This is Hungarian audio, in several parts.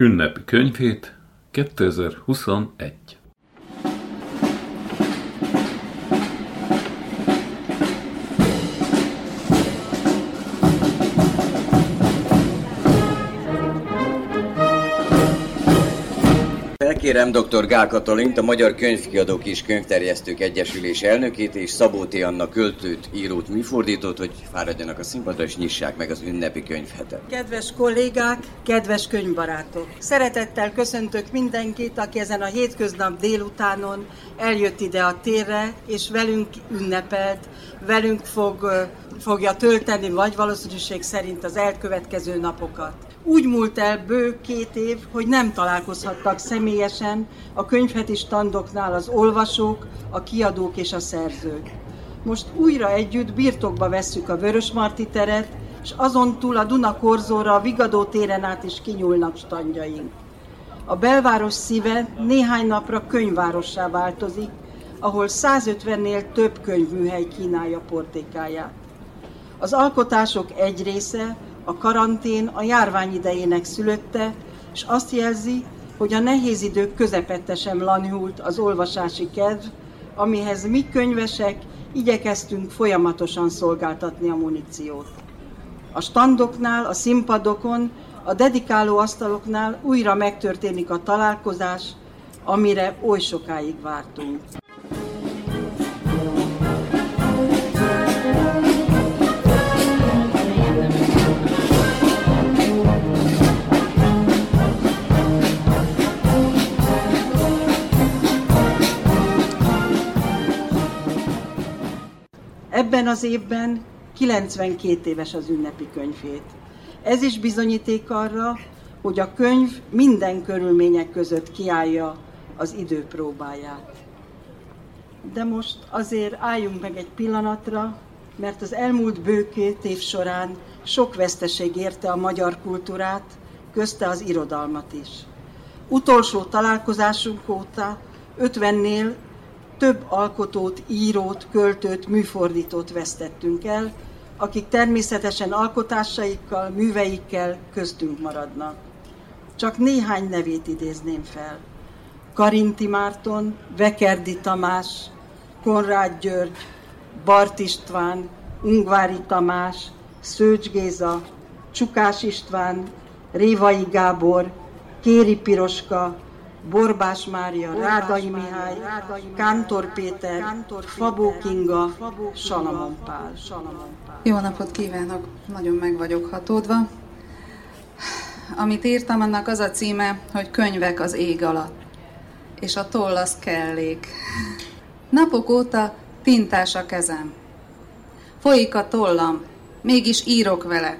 Ünnepi könyvét 2021 Felkérem dr. Gál Katalint, a Magyar Könyvkiadók és Könyvterjesztők Egyesülés elnökét és Szabóti Anna költőt, írót, műfordítót, hogy fáradjanak a színpadra és nyissák meg az ünnepi könyvhetet. Kedves kollégák, kedves könyvbarátok! Szeretettel köszöntök mindenkit, aki ezen a hétköznap délutánon eljött ide a térre, és velünk ünnepelt, velünk fog, fogja tölteni, vagy valószínűség szerint az elkövetkező napokat. Úgy múlt el bő két év, hogy nem találkozhattak személyesen a könyvheti standoknál az olvasók, a kiadók és a szerzők. Most újra együtt birtokba vesszük a Vörösmarty teret, és azon túl a Duna korzóra a Vigadó téren át is kinyúlnak standjaink. A belváros szíve néhány napra könyvvárossá változik, ahol 150-nél több könyvműhely kínálja portékáját. Az alkotások egy része a karantén a járvány idejének szülötte, és azt jelzi, hogy a nehéz idők közepette sem lanyhult az olvasási kedv, amihez mi könyvesek igyekeztünk folyamatosan szolgáltatni a muníciót. A standoknál, a színpadokon, a dedikáló asztaloknál újra megtörténik a találkozás, amire oly sokáig vártunk. Ebben az évben 92 éves az ünnepi könyvét. Ez is bizonyíték arra, hogy a könyv minden körülmények között kiállja az idő próbáját. De most azért álljunk meg egy pillanatra, mert az elmúlt bő két év során sok veszteség érte a magyar kultúrát, közte az irodalmat is. Utolsó találkozásunk óta 50-nél több alkotót, írót, költőt, műfordítót vesztettünk el, akik természetesen alkotásaikkal, műveikkel köztünk maradnak. Csak néhány nevét idézném fel. Karinti Márton, Vekerdi Tamás, Konrád György, Bart István, Ungvári Tamás, Szőcs Géza, Csukás István, Révai Gábor, Kéri Piroska, Borbás Mária, Rádai Mihály, Kántor Péter, Fabó Kinga, Salamon Pál. Jó napot kívánok! Nagyon meg vagyok hatódva. Amit írtam, annak az a címe, hogy könyvek az ég alatt. És a toll az kellék. Napok óta tintás a kezem. Folyik a tollam, mégis írok vele.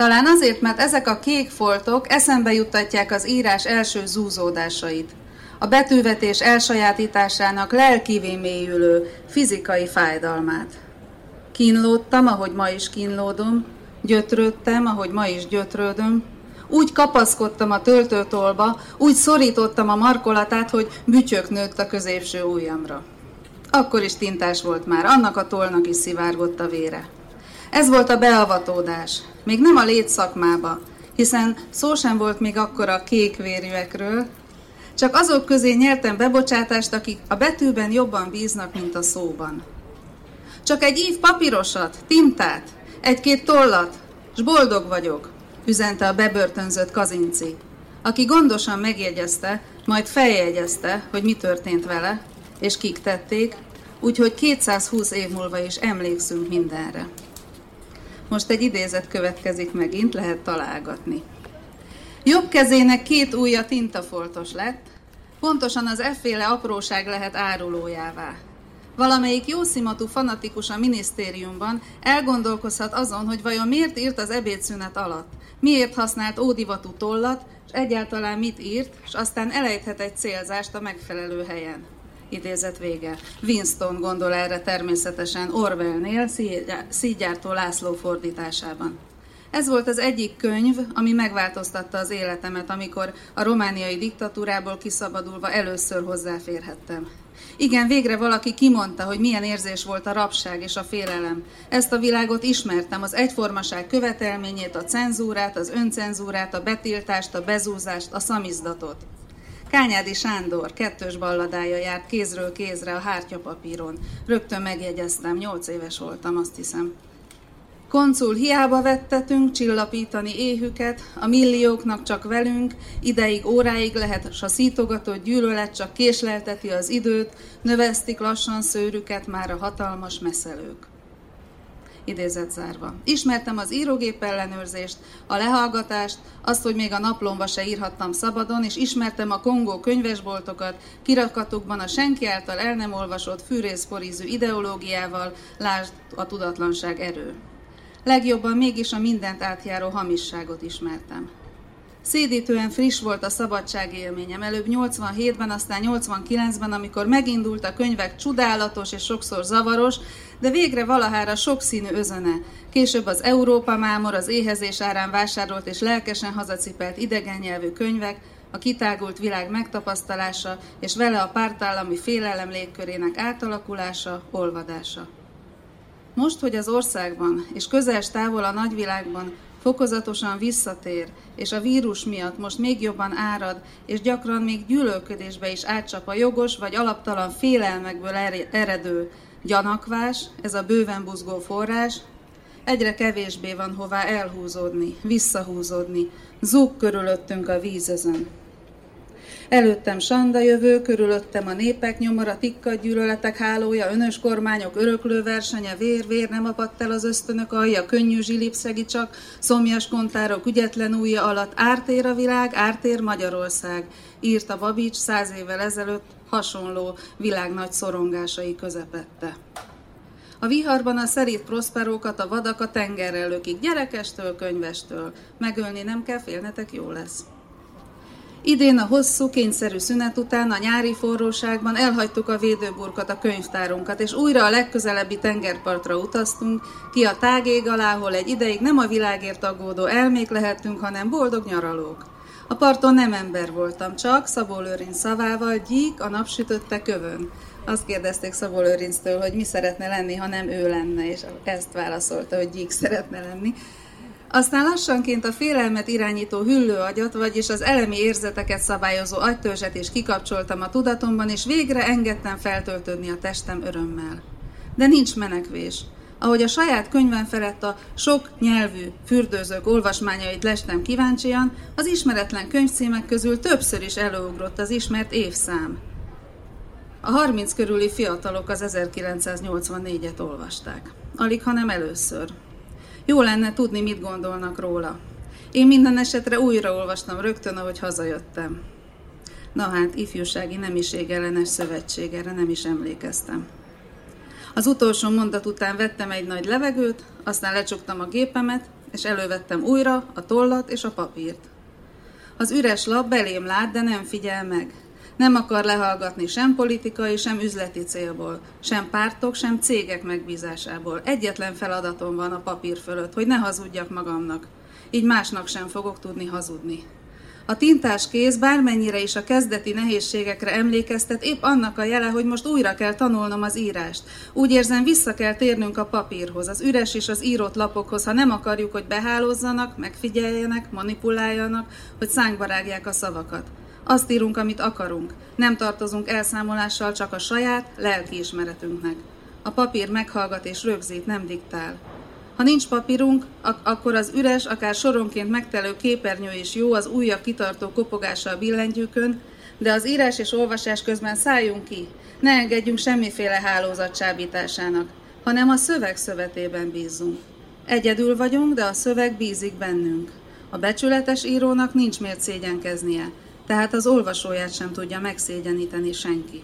Talán azért, mert ezek a kék foltok eszembe juttatják az írás első zúzódásait. A betűvetés elsajátításának lelkivé mélyülő fizikai fájdalmát. Kínlódtam, ahogy ma is kínlódom, gyötrődtem, ahogy ma is gyötrődöm, úgy kapaszkodtam a töltőtolba, úgy szorítottam a markolatát, hogy bütyök nőtt a középső ujjamra. Akkor is tintás volt már, annak a tollnak is szivárgott a vére. Ez volt a beavatódás, még nem a létszakmába, hiszen szó sem volt még akkor a kékvérűekről, csak azok közé nyertem bebocsátást, akik a betűben jobban bíznak, mint a szóban. Csak egy ív papírosat, tintát, egy-két tollat, s boldog vagyok, üzente a bebörtönzött Kazinci, aki gondosan megjegyezte, majd feljegyezte, hogy mi történt vele, és kik tették, úgyhogy 220 év múlva is emlékszünk mindenre. Most egy idézet következik megint, lehet találgatni. Jobb kezének két ujja tintafoltos lett, pontosan az efféle apróság lehet árulójává. Valamelyik jószimatú fanatikus a minisztériumban elgondolkozhat azon, hogy vajon miért írt az ebédszünet alatt, miért használt ódivatú tollat, és egyáltalán mit írt, és aztán elejthet egy célzást a megfelelő helyen. Idézet vége. Winston gondol erre természetesen Orwellnél, Szígyártó László fordításában. Ez volt az egyik könyv, ami megváltoztatta az életemet, amikor a romániai diktatúrából kiszabadulva először hozzáférhettem. Igen, végre valaki kimondta, hogy milyen érzés volt a rabság és a félelem. Ezt a világot ismertem, az egyformaság követelményét, a cenzúrát, az öncenzúrát, a betiltást, a bezúzást, a szamizdatot. Kányádi Sándor kettős balladája járt kézről kézre a hártyapapíron. Rögtön megjegyeztem, nyolc éves voltam, azt hiszem. Koncul hiába vettetünk csillapítani éhüket, a millióknak csak velünk, ideig, óráig lehet, s a szítogatott gyűlölet csak késlelteti az időt, növesztik lassan szőrüket már a hatalmas meszelők. Idézet zárva. Ismertem az írógép ellenőrzést, a lehallgatást, azt, hogy még a naplomba se írhattam szabadon, és ismertem a Kongó könyvesboltokat, kirakatokban a senki által el nem olvasott fűrészporízű ideológiával, lásd a tudatlanság erő. Legjobban mégis a mindent átjáró hamisságot ismertem. Szédítően friss volt a szabadság élményem. Előbb 87-ben, aztán 89-ben, amikor megindult a könyvek csodálatos és sokszor zavaros, de végre valahára sokszínű özöne. Később az Európa mámor, az éhezés árán vásárolt és lelkesen hazacipelt idegen nyelvű könyvek, a kitágult világ megtapasztalása, és vele a pártállami félelem légkörének átalakulása, olvadása. Most, hogy az országban és közel távol a nagyvilágban fokozatosan visszatér, és a vírus miatt most még jobban árad, és gyakran még gyűlölködésbe is átcsap a jogos vagy alaptalan félelmekből eredő gyanakvás, ez a bőven buzgó forrás, egyre kevésbé van hová elhúzódni, visszahúzódni, zúg körülöttünk a vízezön. Előttem sanda jövő, körülöttem a népek nyomora, tikkat gyűlöletek hálója, önös kormányok, öröklő versenye, vér, vér, nem apadt el az ösztönök alja, könnyű zsilipszegi csak, szomjas kontárok, ügyetlen újja alatt, ártér a világ, ártér Magyarország, írta Babics száz évvel ezelőtt hasonló világ nagy szorongásai közepette. A viharban a szerít prosperókat, a vadak a tengerrel lökik, gyerekestől, könyvestől. Megölni nem kell, félnetek, jó lesz. Idén a hosszú, kényszerű szünet után a nyári forróságban elhagytuk a védőburkat, a könyvtárunkat, és újra a legközelebbi tengerpartra utaztunk, ki a tágég alá, ahol egy ideig nem a világért aggódó elmék lehettünk, hanem boldog nyaralók. A parton nem ember voltam, csak Szabó Lőrinc szavával, gyík a napsütötte kövön. Azt kérdezték Szabó Lőrinctől, hogy mi szeretne lenni, ha nem ő lenne, és ezt válaszolta, hogy gyík szeretne lenni. Aztán lassanként a félelmet irányító hüllőagyat, vagyis az elemi érzeteket szabályozó agytörzset is kikapcsoltam a tudatomban, és végre engedtem feltöltődni a testem örömmel. De nincs menekvés. Ahogy a saját könyvem felett a sok nyelvű fürdőzők olvasmányait lestem kíváncsian, az ismeretlen könyvcímek közül többször is előugrott az ismert évszám. A 30 körüli fiatalok az 1984-et olvasták. Alig, hanem először. Jó lenne tudni, mit gondolnak róla. Én minden esetre újraolvastam rögtön, ahogy hazajöttem. Na hát, ifjúsági nemiség ellenes szövetség, erre nem is emlékeztem. Az utolsó mondat után vettem egy nagy levegőt, aztán lecsuktam a gépemet, és elővettem újra a tollat és a papírt. Az üres lap belém lát, de nem figyel meg. Nem akar lehallgatni sem politikai, sem üzleti célból, sem pártok, sem cégek megbízásából. Egyetlen feladatom van a papír fölött, hogy ne hazudjak magamnak. Így másnak sem fogok tudni hazudni. A tintás kéz bármennyire is a kezdeti nehézségekre emlékeztet, épp annak a jele, hogy most újra kell tanulnom az írást. Úgy érzem, vissza kell térnünk a papírhoz, az üres és az írott lapokhoz, ha nem akarjuk, hogy behálózzanak, megfigyeljenek, manipuláljanak, hogy szánkba a szavakat. Azt írunk, amit akarunk. Nem tartozunk elszámolással csak a saját lelkiismeretünknek. A papír meghallgat és rögzít, nem diktál. Ha nincs papírunk, ak- akkor az üres, akár soronként megtelő képernyő is jó az újabb kitartó kopogása a billentyűkön, de az írás és olvasás közben szálljunk ki. Ne engedjünk semmiféle hálózat csábításának, hanem a szöveg szövetében bízzunk. Egyedül vagyunk, de a szöveg bízik bennünk. A becsületes írónak nincs miért szégyenkeznie tehát az olvasóját sem tudja megszégyeníteni senki.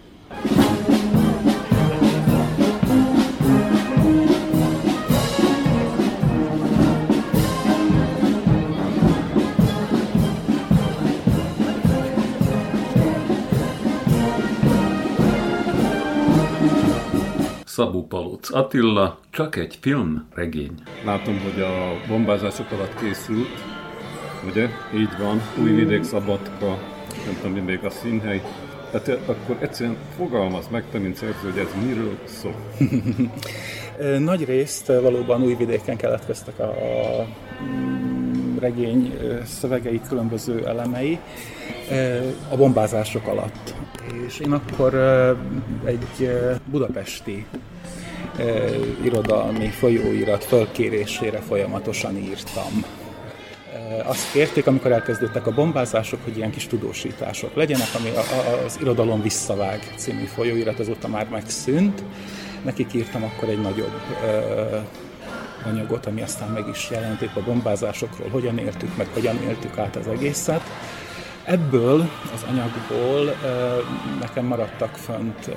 Szabó Palóc Attila, csak egy film, regény. Látom, hogy a bombázások alatt készült, ugye? Így van, Újvidék Szabadka, nem tudom, mi még a színhely. Hát akkor egyszerűen fogalmaz meg, te, mint szerző, hogy ez miről szól. Nagy részt valóban Újvidéken keletkeztek a, a mm, regény szövegei különböző elemei a bombázások alatt. És én akkor egy budapesti irodalmi folyóirat fölkérésére folyamatosan írtam azt kérték, amikor elkezdődtek a bombázások, hogy ilyen kis tudósítások legyenek, ami az Irodalom Visszavág című folyóirat azóta már megszűnt. Nekik írtam akkor egy nagyobb anyagot, ami aztán meg is jelenték a bombázásokról, hogyan éltük meg, hogyan éltük át az egészet. Ebből az anyagból nekem maradtak fönt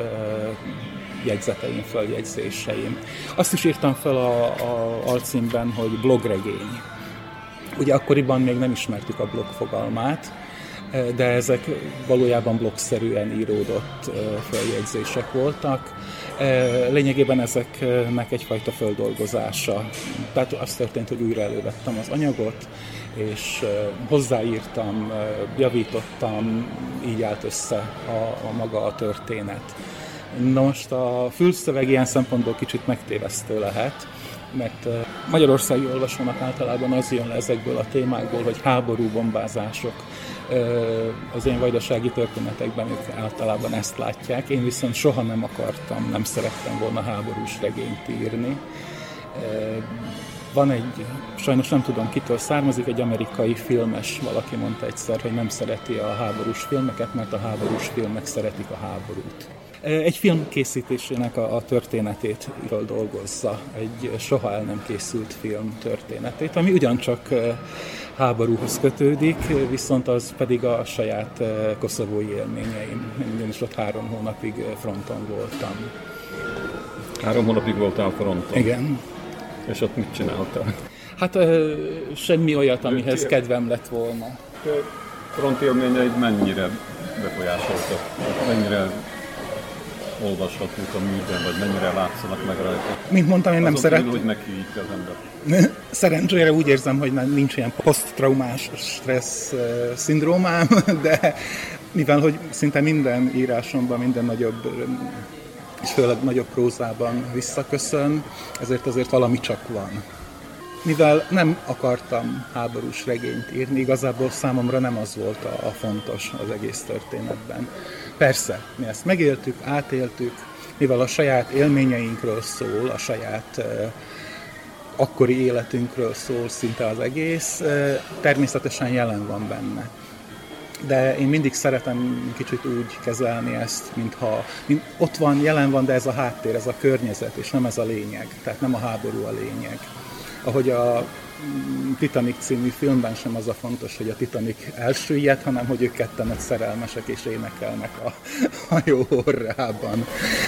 jegyzeteim, följegyzéseim. Azt is írtam fel a, a alcímben, hogy blogregény Ugye akkoriban még nem ismertük a blog fogalmát, eh, de ezek valójában blogszerűen íródott eh, feljegyzések voltak. Eh, lényegében ezeknek egyfajta földolgozása. Tehát az történt, hogy újra elővettem az anyagot, és hozzáírtam, javítottam, így állt össze a, a maga a történet. Na most a fülszöveg ilyen szempontból kicsit megtévesztő lehet, mert magyarországi olvasónak általában az jön le ezekből a témákból, hogy háború, bombázások, az én vajdasági történetekben ők általában ezt látják. Én viszont soha nem akartam, nem szerettem volna háborús regényt írni. Van egy, sajnos nem tudom kitől származik, egy amerikai filmes, valaki mondta egyszer, hogy nem szereti a háborús filmeket, mert a háborús filmek szeretik a háborút. Egy film készítésének a, a történetét dolgozza, egy soha el nem készült film történetét, ami ugyancsak háborúhoz kötődik, viszont az pedig a saját koszovói élményeim. Én is ott három hónapig fronton voltam. Három hónapig voltál fronton? Igen. És ott mit csináltál? Hát semmi olyat, amihez kedvem lett volna. Front élményeid mennyire befolyásoltak? Mennyire olvashatók a műben, vagy mennyire látszanak meg rajta? Mint mondtam, én nem szeretem. hogy neki így az ember. Szerencsére úgy érzem, hogy nincs ilyen poszttraumás stressz szindrómám, de mivel, hogy szinte minden írásomban, minden nagyobb és főleg nagyobb prózában visszaköszön, ezért azért valami csak van. Mivel nem akartam háborús regényt írni, igazából számomra nem az volt a, a fontos az egész történetben. Persze, mi ezt megéltük, átéltük, mivel a saját élményeinkről szól, a saját uh, akkori életünkről szól szinte az egész, uh, természetesen jelen van benne. De én mindig szeretem kicsit úgy kezelni ezt, mintha mint ott van, jelen van, de ez a háttér, ez a környezet, és nem ez a lényeg. Tehát nem a háború a lényeg. Ahogy a Titanic című filmben sem az a fontos, hogy a Titanic elsüllyed, hanem hogy ők ketten egy szerelmesek és énekelnek a hajó orrában.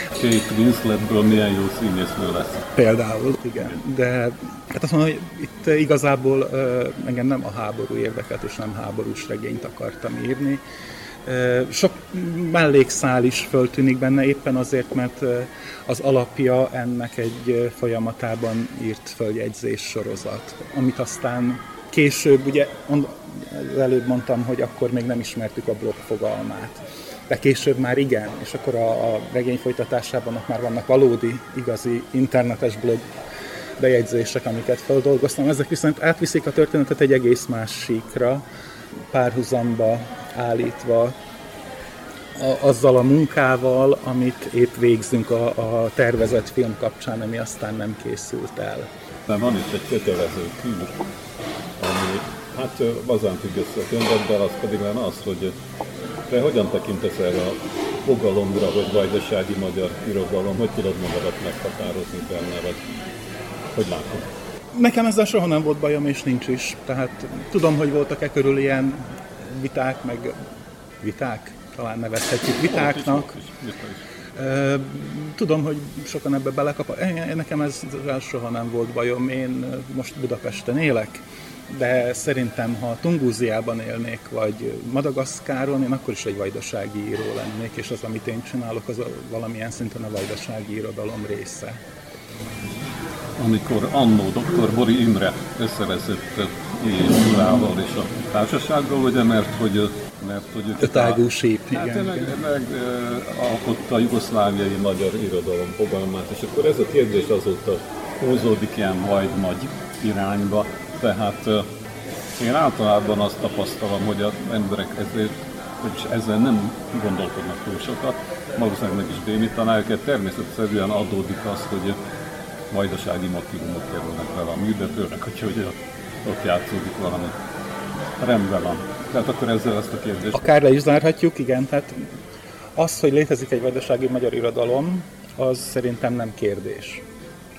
Kate Winsletből milyen jó színésznő lesz. Például, igen. De hát azt mondom, hogy itt igazából engem nem a háború érdekelt, és nem háborús regényt akartam írni. Sok mellékszál is föltűnik benne, éppen azért, mert az alapja ennek egy folyamatában írt följegyzés sorozat, amit aztán később, ugye előbb mondtam, hogy akkor még nem ismertük a blog fogalmát, de később már igen, és akkor a, a regény folytatásában már vannak valódi, igazi internetes blog bejegyzések, amiket feldolgoztam. Ezek viszont átviszik a történetet egy egész más síkra, párhuzamba állítva a, azzal a munkával, amit épp végzünk a, a tervezett film kapcsán, ami aztán nem készült el. De van itt egy kötelező kül, ami hát lazán függ össze a könyvedben, az pedig lenne az, hogy te hogyan tekintesz erre a fogalomra, hogy vajdasági magyar irodalom, hogy tudod magadat meghatározni benne, vagy hogy látod? Nekem ezzel soha nem volt bajom, és nincs is. Tehát tudom, hogy voltak-e körül ilyen viták, meg viták, talán nevezhetjük vitáknak. Tudom, hogy sokan ebbe belekap. Nekem ez soha nem volt bajom. Én most Budapesten élek, de szerintem, ha Tungúziában élnék, vagy Madagaszkáron, én akkor is egy vajdasági író lennék, és az, amit én csinálok, az a, valamilyen szinten a vajdasági irodalom része. Amikor annó dr. Bori Imre összevezett és Gyulával és a társasággal, ugye, mert hogy mert hogy ők tágú síp, hát, igen. Meg, meg alkotta a jugoszláviai magyar irodalom fogalmát, és akkor ez a kérdés azóta húzódik ilyen majd nagy irányba, tehát én általában azt tapasztalom, hogy az emberek ezért, hogy ezzel nem gondolkodnak túl sokat, valószínűleg meg is bénítaná őket, természetesen adódik az, hogy vajdasági motivumok kerülnek bele a műbe, főleg, hogy ott játszódik valami. Rendben van. Tehát akkor ezzel ezt a kérdést... Akár le is zárhatjuk, igen, tehát az, hogy létezik egy vajdasági magyar irodalom, az szerintem nem kérdés,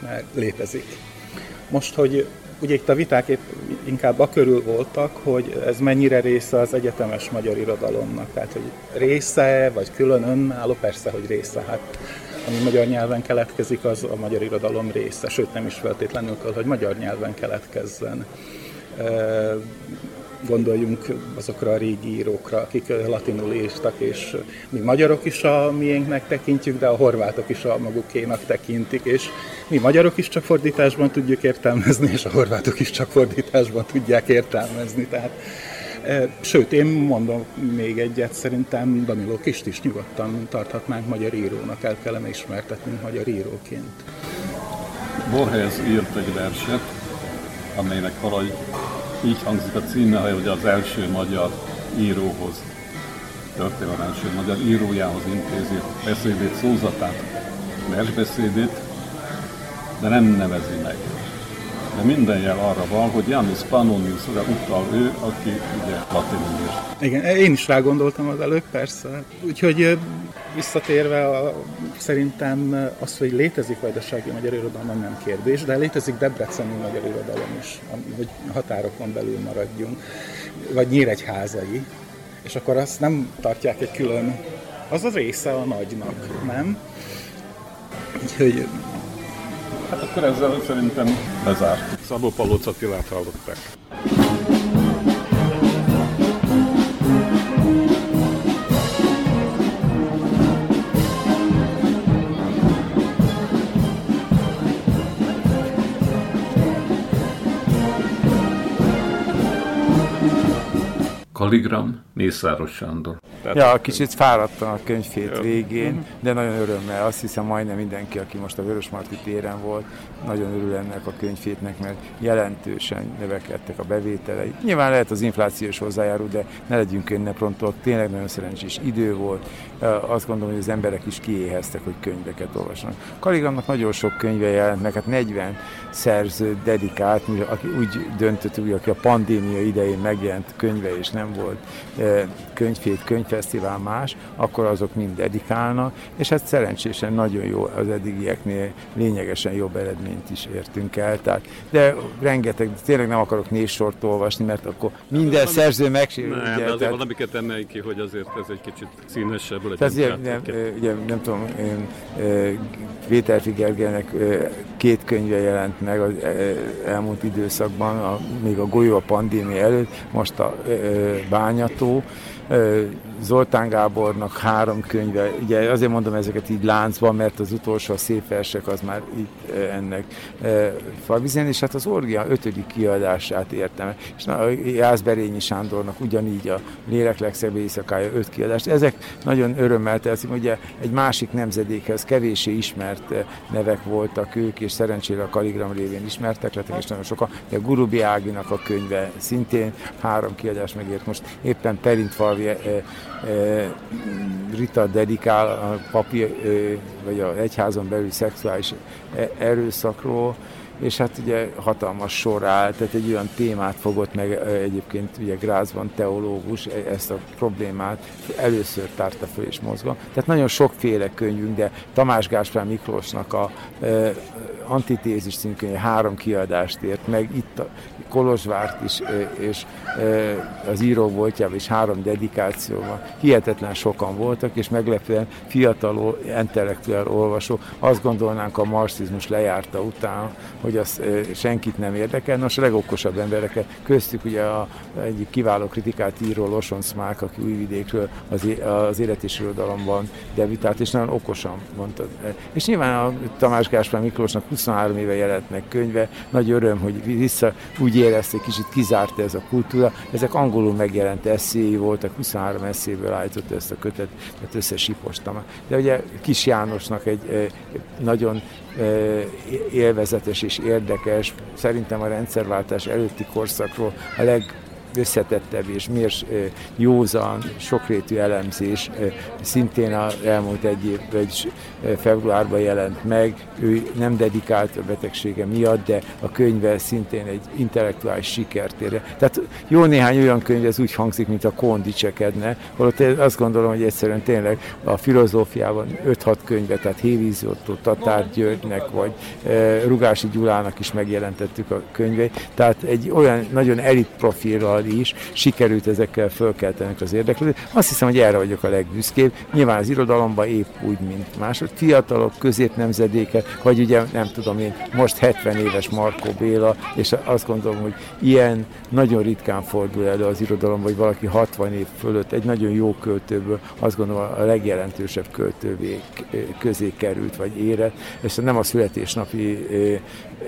mert létezik. Most, hogy ugye itt a viták épp inkább a körül voltak, hogy ez mennyire része az egyetemes magyar irodalomnak, tehát hogy része, vagy külön önálló, persze, hogy része. Hát ami magyar nyelven keletkezik, az a magyar irodalom része, sőt nem is feltétlenül kell, hogy magyar nyelven keletkezzen gondoljunk azokra a régi írókra, akik latinul írtak, és mi magyarok is a miénknek tekintjük, de a horvátok is a magukénak tekintik, és mi magyarok is csak fordításban tudjuk értelmezni, és a horvátok is csak fordításban tudják értelmezni. Tehát Sőt, én mondom még egyet, szerintem Danilo Kist is nyugodtan tarthatnánk magyar írónak, el kellene ismertetni magyar íróként. Borges írt egy verset, amelynek valahogy így hangzik a címe, hogy az első magyar íróhoz, történelem első magyar írójához intézi beszédét, szózatát, versbeszédét, de nem nevezi meg. De minden jel arra van, hogy Janus Pannoniusra utal ő, aki ugye latinul írt. Igen, én is rá gondoltam az előbb, persze. Úgyhogy visszatérve, a, szerintem az, hogy létezik vajdasági magyar irodalom, nem kérdés, de létezik debreceni magyar irodalom is, hogy határokon belül maradjunk, vagy nyíregyházai, és akkor azt nem tartják egy külön, az az része a nagynak, nem? Úgyhogy Hát akkor ezzel szerintem lezártuk. Szabó Palóc Attilát hallották. Kaligram, Mészáros Sándor. Tehát ja, kicsit fáradtam a könyvfét végén, de nagyon örömmel. Azt hiszem majdnem mindenki, aki most a Vörösmarty téren volt, nagyon örül ennek a könyvfétnek, mert jelentősen növekedtek a bevételei. Nyilván lehet az inflációs hozzájárul, de ne legyünk ünneprontóak, tényleg nagyon szerencsés idő volt. Azt gondolom, hogy az emberek is kiéheztek, hogy könyveket olvasnak. Kaligramnak nagyon sok könyve jelent meg, hát 40 szerző dedikált, aki úgy döntött, hogy aki a pandémia idején megjelent könyve és nem volt könyvfét, könyvfesztivál más, akkor azok mind dedikálnak, és hát szerencsésen nagyon jó az eddigieknél lényegesen jobb eredményt is értünk el. Tehát, de rengeteg, tényleg nem akarok névsort olvasni, mert akkor minden szerző megsérül. Nem, ugye, de azért tehát, valamiket emelj ki, hogy azért ez egy kicsit színesebb legyen. Tehát, ugye, nem, ugye, nem tudom, én, Péter Figergelnek két könyve jelent meg az elmúlt időszakban, a, még a golyó a pandémia előtt, most a Bányató, 呃 Zoltán Gábornak három könyve, ugye azért mondom ezeket így láncban, mert az utolsó a szép versek az már itt ennek Fabizen, és hát az Orgia ötödik kiadását értem. És na, Jászberényi Sándornak ugyanígy a Lélek legszebb éjszakája öt kiadást. Ezek nagyon örömmel teszik, ugye egy másik nemzedékhez kevésé ismert nevek voltak ők, és szerencsére a Kaligram révén ismertek lettek, és nagyon sokan. De Gurubi Áginak a könyve szintén három kiadás megért. Most éppen Perintfalvi Rita dedikál a papi, vagy a egyházon belül szexuális e, erőszakról, és hát ugye hatalmas sor áll, tehát egy olyan témát fogott meg egyébként ugye Grázban teológus e, ezt a problémát először tárta föl és mozga. Tehát nagyon sokféle könyvünk, de Tamás Gáspár Miklósnak a Antitézis című három kiadást ért meg, itt a Kolozsvárt is, és az író voltjában is három dedikációban. Hihetetlen sokan voltak, és meglepően fiatal, intellektuál olvasó. Azt gondolnánk a marxizmus lejárta után, hogy az senkit nem érdekel. Nos, a legokosabb embereket, köztük ugye a, egyik kiváló kritikát író Losonc Márk, aki Újvidékről az, az élet és irodalomban debütált, és nagyon okosan mondta. És nyilván a Tamás Gáspár Miklósnak 23 éve jelent meg könyve, nagy öröm, hogy vissza úgy érezte, kicsit kizárt ez a kultúra. Ezek angolul megjelent eszéi voltak, 23 eszéből állított ezt a kötet, tehát összesipostam. De ugye Kis Jánosnak egy nagyon élvezetes és érdekes, szerintem a rendszerváltás előtti korszakról a leg összetettebb és mérs józan, sokrétű elemzés szintén az elmúlt egy év, februárban jelent meg. Ő nem dedikált a betegsége miatt, de a könyve szintén egy intellektuális sikert Tehát jó néhány olyan könyv, ez úgy hangzik, mint a Kón dicsekedne, holott azt gondolom, hogy egyszerűen tényleg a filozófiában 5-6 könyve, tehát Hévízi Otto, Tatár Györgynek, vagy Rugási Gyulának is megjelentettük a könyveit. Tehát egy olyan nagyon elit profilral fiatal is sikerült ezekkel fölkeltenek az érdeklődést. Azt hiszem, hogy erre vagyok a legbüszkébb. Nyilván az irodalomban épp úgy, mint mások. Fiatalok, középnemzedékek, vagy ugye nem tudom én, most 70 éves Markó Béla, és azt gondolom, hogy ilyen nagyon ritkán fordul elő az irodalomban, hogy valaki 60 év fölött egy nagyon jó költőből, azt gondolom a legjelentősebb költővé közé került, vagy érett, és nem a születésnapi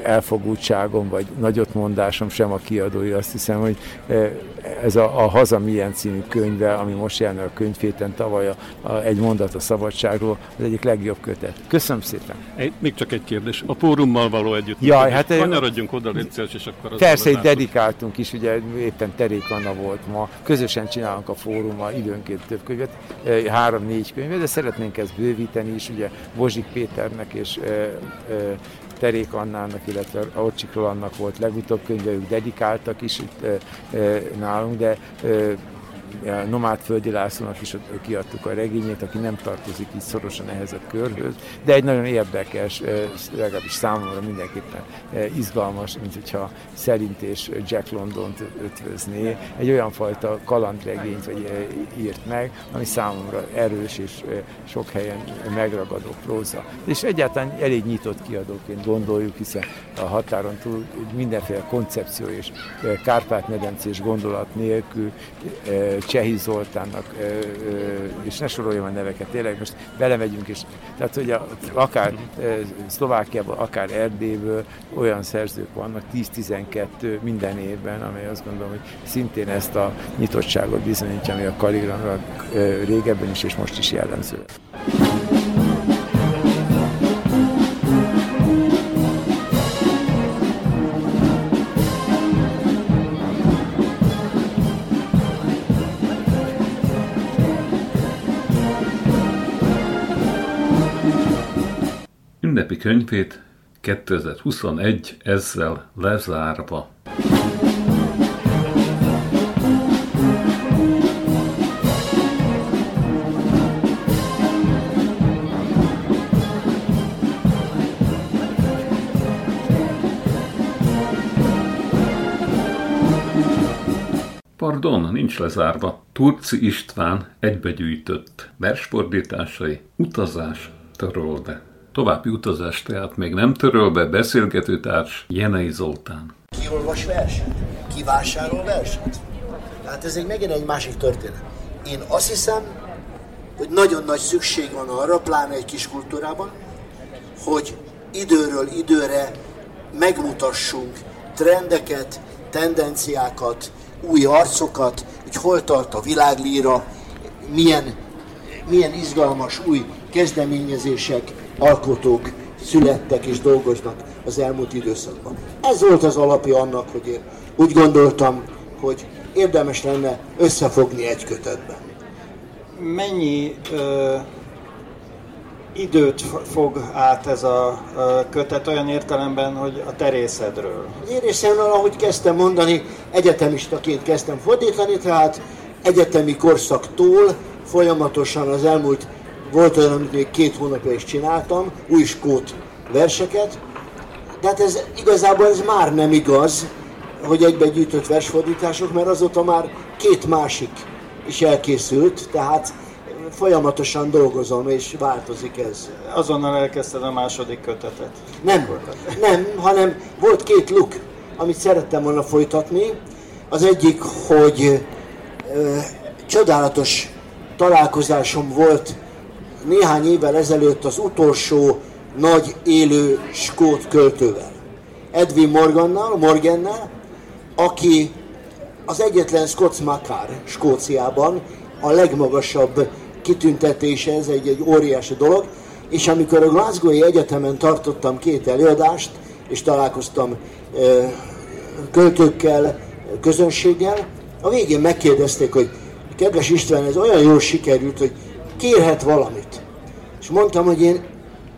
elfogultságom, vagy nagyotmondásom sem a kiadói. Azt hiszem, hogy ez a, a Haza milyen című könyve, ami most jelen a könyvhéten tavaly a, a, egy mondat a szabadságról, az egyik legjobb kötet. Köszönöm szépen. Egy, még csak egy kérdés. A fórummal való együtt. Jaj, hát Kanyarodjunk oda, légy és akkor Persze, egy dedikáltunk is, ugye éppen Terék Anna volt ma. Közösen csinálunk a fórummal időnként több könyvet, három-négy könyvet, de szeretnénk ezt bővíteni is, ugye Bozsik Péternek és Terék Annának, illetve Orcsikról annak volt legutóbb könyve, ők dedikáltak is itt nálunk, de Nomád Földi Lászlónak is kiadtuk a regényét, aki nem tartozik így szorosan ehhez a körhöz, de egy nagyon érdekes, legalábbis számomra mindenképpen izgalmas, mint hogyha Szerint és Jack London-t ötvözné. Egy olyan fajta kalandregényt vagy írt meg, ami számomra erős és sok helyen megragadó próza. És egyáltalán elég nyitott kiadóként gondoljuk, hiszen a határon túl mindenféle koncepció és Kárpát-medencés gondolat nélkül Csehi Zoltánnak, és ne soroljam a neveket, tényleg most belemegyünk, és tehát, hogy a, akár Szlovákiában, akár Erdélyből olyan szerzők vannak, 10-12 minden évben, amely azt gondolom, hogy szintén ezt a nyitottságot bizonyítja, ami a Kaligramra régebben is és most is jellemző. Könyvét 2021 ezzel lezárva. Pardon, nincs lezárva. Turci István egybegyűjtött versfordításai, utazás, törölde. További utazás tehát még nem törölve beszélgetőtárs Jenei Zoltán. Ki olvas verset? Ki vásárol verset? Tehát ez egy megint egy másik történet. Én azt hiszem, hogy nagyon nagy szükség van arra, pláne egy kis kultúrában, hogy időről időre megmutassunk trendeket, tendenciákat, új arcokat, hogy hol tart a világlíra, milyen, milyen izgalmas új kezdeményezések, alkotók születtek és dolgoznak az elmúlt időszakban. Ez volt az alapja annak, hogy én úgy gondoltam, hogy érdemes lenne összefogni egy kötetben. Mennyi ö, időt fog át ez a ö, kötet olyan értelemben, hogy a terészedről? Az érészemről, ahogy kezdtem mondani, egyetemistaként kezdtem fordítani, tehát egyetemi korszaktól folyamatosan az elmúlt volt olyan, amit még két hónapja is csináltam, új skót verseket, de hát ez igazából ez már nem igaz, hogy egybe gyűjtött versfordítások, mert azóta már két másik is elkészült, tehát folyamatosan dolgozom, és változik ez. Azonnal elkezdted a második kötetet. Nem, nem, hanem volt két luk, amit szerettem volna folytatni. Az egyik, hogy ö, csodálatos találkozásom volt néhány évvel ezelőtt az utolsó nagy élő skót költővel. Edwin Morgannal, Morgannel, aki az egyetlen Scots Makar Skóciában a legmagasabb kitüntetése, ez egy, egy óriási dolog, és amikor a Glasgow-i Egyetemen tartottam két előadást, és találkoztam e, költőkkel, közönséggel, a végén megkérdezték, hogy kedves István, ez olyan jól sikerült, hogy kérhet valamit. És mondtam, hogy én,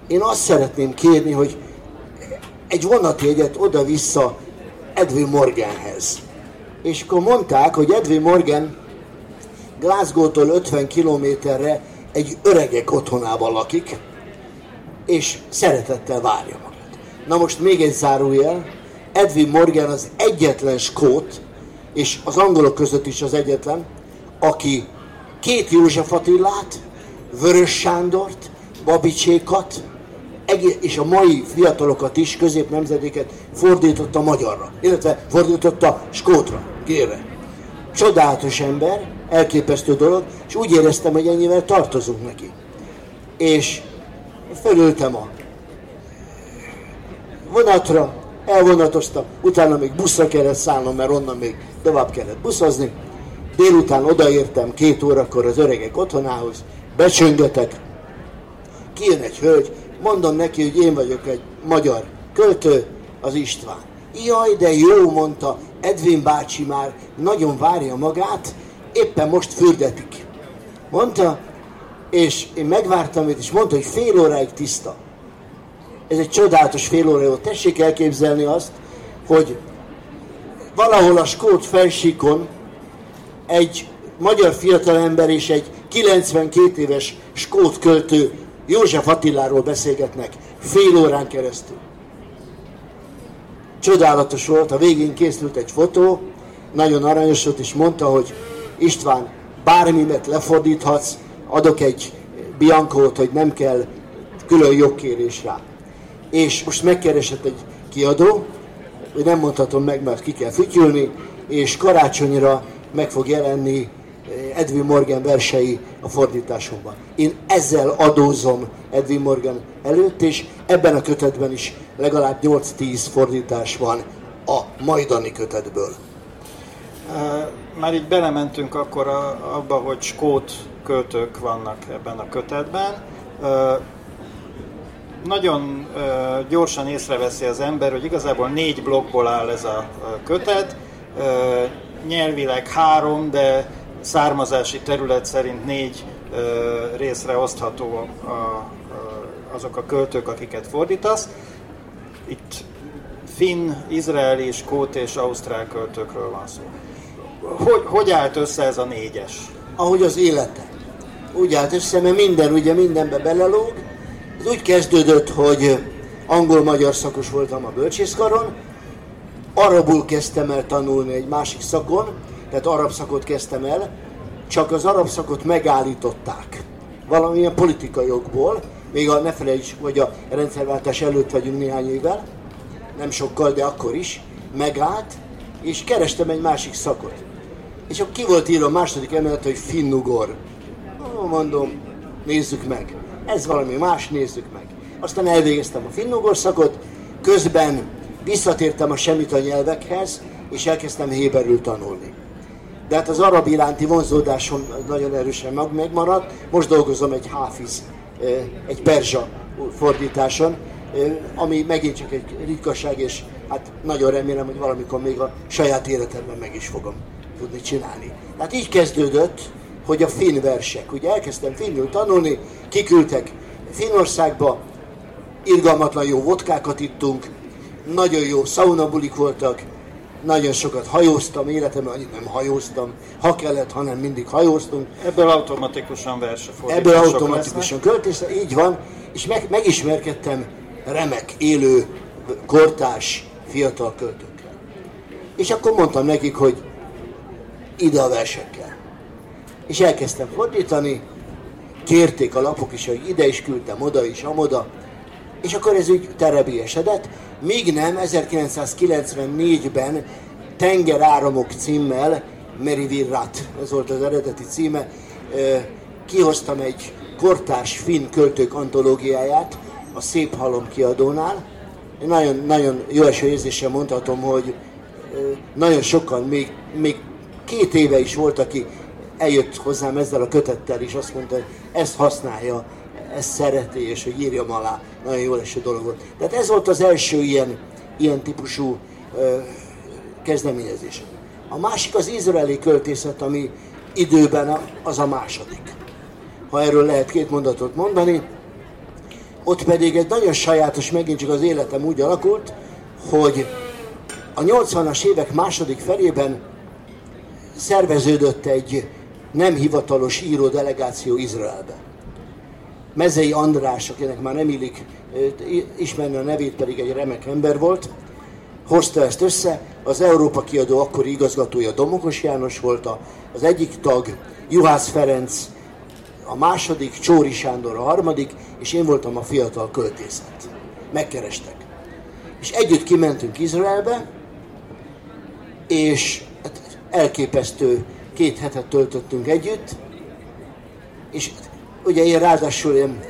én azt szeretném kérni, hogy egy vonatjegyet oda-vissza Edwin Morganhez. És akkor mondták, hogy Edwin Morgan Glasgow-tól 50 kilométerre egy öregek otthonában lakik, és szeretettel várja magát. Na most még egy zárójel, Edwin Morgan az egyetlen skót, és az angolok között is az egyetlen, aki két József Attilát, Vörös Sándort, Babicsékat, és a mai fiatalokat is, középnemzedéket fordította magyarra, illetve fordította skótra, kérve. Csodálatos ember, elképesztő dolog, és úgy éreztem, hogy ennyivel tartozunk neki. És fölültem a vonatra, elvonatoztam, utána még buszra kellett szállnom, mert onnan még tovább kellett buszozni. Délután odaértem két órakor az öregek otthonához, becsöngetek, kijön egy hölgy, mondom neki, hogy én vagyok egy magyar költő, az István. Jaj, de jó, mondta, Edwin bácsi már nagyon várja magát, éppen most fürdetik. Mondta, és én megvártam őt, és mondta, hogy fél óráig tiszta. Ez egy csodálatos fél óra volt. Tessék elképzelni azt, hogy valahol a Skót felsíkon egy magyar fiatalember és egy 92 éves skót költő József Attiláról beszélgetnek fél órán keresztül. Csodálatos volt, a végén készült egy fotó, nagyon aranyos volt, és mondta, hogy István, bármimet lefordíthatsz, adok egy Biankót, hogy nem kell külön jogkérés rá. És most megkeresett egy kiadó, hogy nem mondhatom meg, mert ki kell fütyülni, és karácsonyra meg fog jelenni Edwin Morgan versei a fordításomban. Én ezzel adózom Edwin Morgan előtt, és ebben a kötetben is legalább 8-10 fordítás van a majdani kötetből. Eh, már így belementünk akkor abba, hogy skót költők vannak ebben a kötetben. Eh, nagyon gyorsan észreveszi az ember, hogy igazából négy blokkból áll ez a kötet nyelvileg három, de származási terület szerint négy részre osztható a, a, azok a költők, akiket fordítasz. Itt finn, izraeli, skót és ausztrál költőkről van szó. Hogy, hogy állt össze ez a négyes? Ahogy az élete. Úgy állt össze, mert minden, ugye mindenbe belelóg. Ez úgy kezdődött, hogy angol-magyar szakos voltam a bölcsészkaron, arabul kezdtem el tanulni egy másik szakon, tehát arab szakot kezdtem el, csak az arab szakot megállították. Valamilyen politikai jogból, még a ne felejtsd, hogy a rendszerváltás előtt vagyunk néhány évvel, nem sokkal, de akkor is, megállt, és kerestem egy másik szakot. És akkor ki volt írva a második emelet, hogy finnugor. Mondom, nézzük meg. Ez valami más, nézzük meg. Aztán elvégeztem a finnugor szakot, közben Visszatértem a semita nyelvekhez, és elkezdtem héberül tanulni. De hát az arab iránti vonzódásom nagyon erősen megmaradt. Most dolgozom egy háfiz, egy perzsa fordításon, ami megint csak egy ritkaság, és hát nagyon remélem, hogy valamikor még a saját életemben meg is fogom tudni csinálni. Hát így kezdődött, hogy a finn versek. Ugye elkezdtem finnül tanulni, kiküldtek Finnországba, irgalmatlan jó vodkákat ittunk, nagyon jó szaunabulik voltak, nagyon sokat hajóztam, életemben annyit nem hajóztam, ha kellett, hanem mindig hajóztunk. Ebből automatikusan versefordítások Ebből automatikusan költés, így van, és meg, megismerkedtem remek, élő kortás fiatal költőkkel. És akkor mondtam nekik, hogy ide a versekkel. És elkezdtem fordítani, kérték a lapok is, hogy ide is küldtem, oda is, amoda, és akkor ez úgy terebélyesedett, míg nem 1994-ben Tengeráramok címmel, Meri Virrat, ez volt az eredeti címe, kihoztam egy kortárs finn költők antológiáját a Szép Halom kiadónál. Én nagyon, nagyon jó eső érzéssel mondhatom, hogy nagyon sokan, még, még két éve is volt, aki eljött hozzám ezzel a kötettel, és azt mondta, hogy ezt használja, ezt szereti, és hogy írjam alá. Nagyon jó eső dolog volt. Tehát ez volt az első ilyen, ilyen típusú ö, kezdeményezés. A másik az izraeli költészet, ami időben az a második. Ha erről lehet két mondatot mondani. Ott pedig egy nagyon sajátos, megint csak az életem úgy alakult, hogy a 80-as évek második felében szerveződött egy nem hivatalos író delegáció Izraelbe. Mezei András, akinek már nem illik ismerni a nevét, pedig egy remek ember volt, hozta ezt össze. Az Európa kiadó akkori igazgatója Domokos János volt az egyik tag, Juhász Ferenc, a második, Csóri Sándor a harmadik, és én voltam a fiatal költészet. Megkerestek. És együtt kimentünk Izraelbe, és hát elképesztő két hetet töltöttünk együtt, és ugye én ráadásul én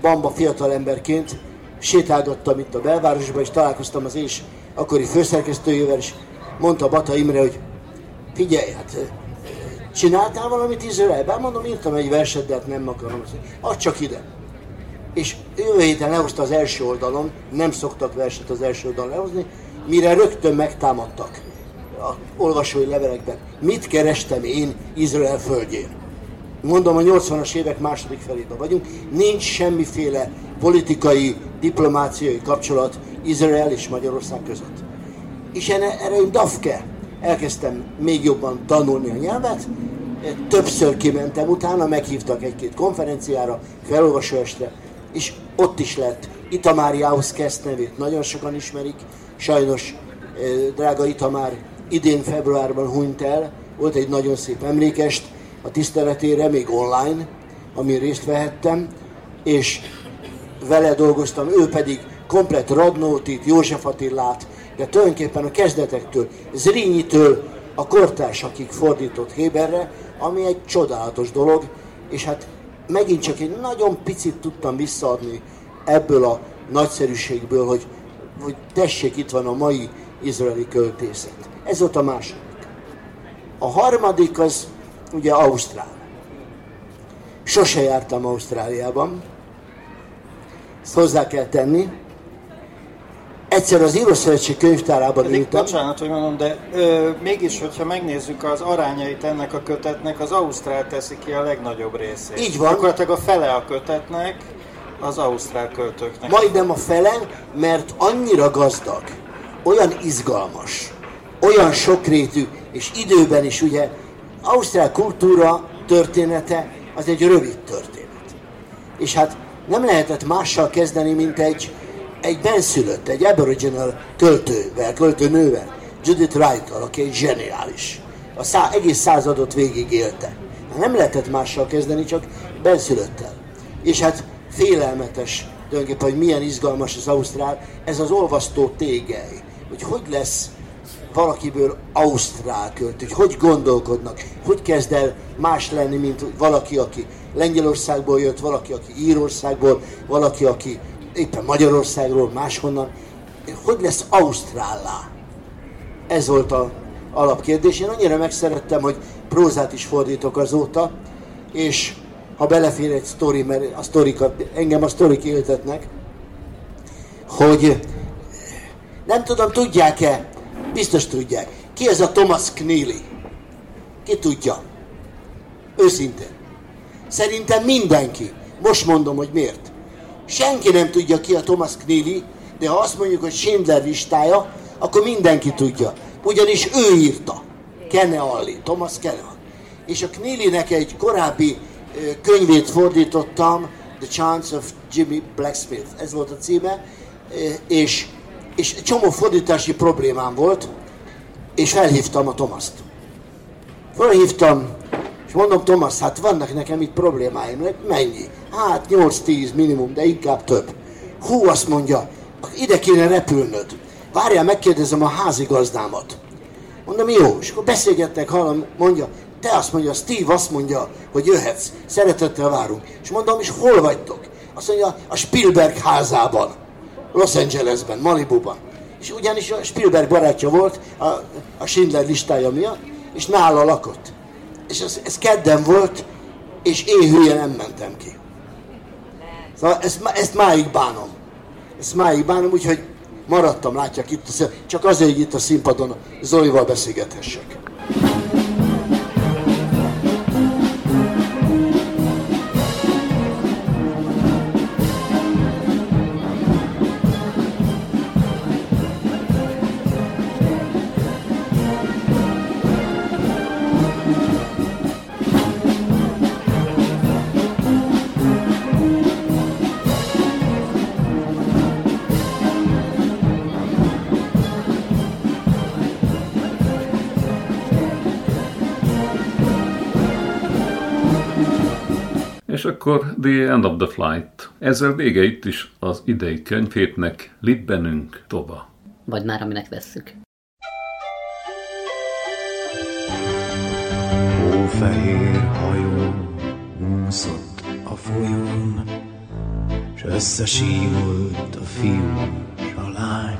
bamba fiatal emberként sétálgattam itt a belvárosban, és találkoztam az és akkori főszerkesztőjével, és mondta Bata Imre, hogy figyelj, hát csináltál valamit Izraelben? Mondom, írtam egy verset, de hát nem akarom. Add csak ide. És jövő héten lehozta az első oldalon, nem szoktak verset az első oldalon lehozni, mire rögtön megtámadtak a olvasói levelekben. Mit kerestem én Izrael földjén? Mondom, a 80-as évek második felében vagyunk, nincs semmiféle politikai, diplomáciai kapcsolat Izrael és Magyarország között. És erre én dafke. Elkezdtem még jobban tanulni a nyelvet, többször kimentem utána, meghívtak egy-két konferenciára, felolvasóestre, és ott is lett. Itamár Jauszkeszt nevét nagyon sokan ismerik, sajnos drága Itamár idén februárban hunyt el, volt egy nagyon szép emlékest a tiszteletére, még online, amin részt vehettem, és vele dolgoztam, ő pedig komplet Radnótit, József Attillát, de tulajdonképpen a kezdetektől, Zrínitől a kortársakig fordított Héberre, ami egy csodálatos dolog, és hát megint csak egy nagyon picit tudtam visszaadni ebből a nagyszerűségből, hogy, hogy tessék, itt van a mai izraeli költészet. Ez volt a második. A harmadik az ugye Ausztrál. Sose jártam Ausztráliában, ezt hozzá kell tenni. Egyszer az Írószövetség könyvtárában Pedig, ültem. Bocsánat, hogy mondom, de ö, mégis, hogyha megnézzük az arányait ennek a kötetnek, az Ausztrál teszi ki a legnagyobb részét. Így van. Gyakorlatilag a fele a kötetnek az Ausztrál költőknek. Majdnem a fele, mert annyira gazdag, olyan izgalmas, olyan sokrétű, és időben is ugye Ausztrál kultúra története az egy rövid történet. És hát nem lehetett mással kezdeni, mint egy, egy benszülött, egy aboriginal költővel, költőnővel, Judith wright aki egy zseniális. A szá, egész századot végig élte. Nem lehetett mással kezdeni, csak benszülöttel. És hát félelmetes tulajdonképpen, hogy milyen izgalmas az Ausztrál, ez az olvasztó tégely. Hogy hogy lesz valakiből ausztrál költ, hogy gondolkodnak, hogy kezd el más lenni, mint valaki, aki Lengyelországból jött, valaki, aki Írországból, valaki, aki éppen Magyarországról, máshonnan. Hogy lesz ausztrállá? Ez volt a alapkérdés. Én annyira megszerettem, hogy prózát is fordítok azóta, és ha belefér egy sztori, mert a sztorikat, engem a sztorik éltetnek, hogy nem tudom, tudják-e, Biztos tudják. Ki ez a Thomas Kneely? Ki tudja? Őszintén. Szerintem mindenki. Most mondom, hogy miért. Senki nem tudja ki a Thomas Kneely, de ha azt mondjuk, hogy Schindler listája, akkor mindenki tudja. Ugyanis ő írta. Kenne Alli, Thomas Kenne. És a Kneely-nek egy korábbi könyvét fordítottam, The Chance of Jimmy Blacksmith. Ez volt a címe, és és egy csomó fordítási problémám volt, és felhívtam a Tomaszt. Felhívtam, és mondom, Tomasz, hát vannak nekem itt problémáim, mennyi? Hát 8-10 minimum, de inkább több. Hú, azt mondja, ide kéne repülnöd. Várjál, megkérdezem a házigazdámat. Mondom, jó, és akkor beszélgettek, hallom, mondja, te azt mondja, Steve azt mondja, hogy jöhetsz, szeretettel várunk. És mondom, és hol vagytok? Azt mondja, a Spielberg házában, Los Angelesben, Malibuban. És ugyanis a Spielberg barátja volt a, a Schindler listája miatt, és nála lakott. És ez, ez kedden volt, és én hülye nem mentem ki. Szóval ezt, ezt máig bánom. Ezt máig bánom, úgyhogy maradtam, látják itt, csak azért, hogy itt a színpadon Zolival beszélgethessek. És akkor The End of the Flight. Ezzel vége itt is az idei könyvhétnek, Libbenünk tova. Vagy már aminek vesszük. Hófehér hajó úszott a folyón, S összesívolt a fiú s a lány.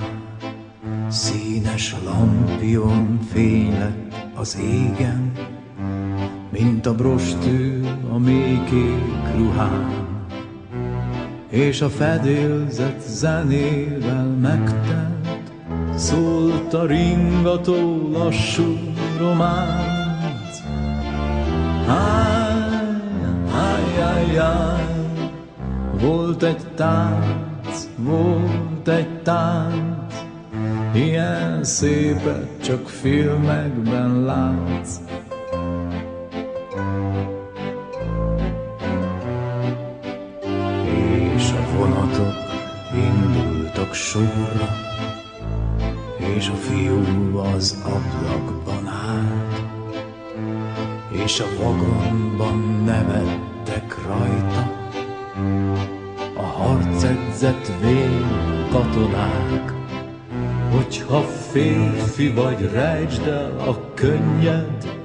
Színes lampion fény lett az égen, mint a brostű a mélykék ruhán, és a fedélzet zenével megtelt, szólt a ringató lassú románc. Háj, háj, háj, háj, volt egy tánc, volt egy tánc, ilyen szépet csak filmekben látsz. Az ablakban állt, és a vagonban nevettek rajta, a harcedzett vér katonák, hogyha férfi vagy, rejtsd el a könnyed,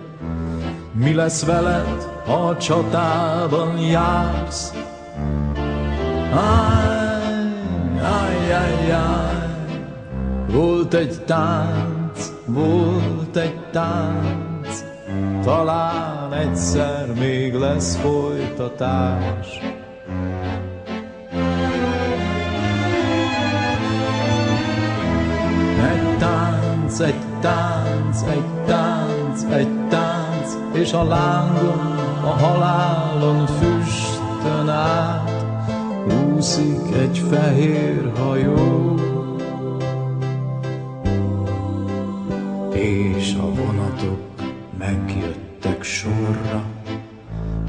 mi lesz veled, ha a csatában jársz, Áj, áj, áj, áj. Volt egy tánc, volt egy tánc, talán egyszer még lesz folytatás. Egy tánc, egy tánc, egy tánc, egy tánc, és a lángon, a halálon füstön át úszik egy fehér hajó, és a vonatok megjöttek sorra,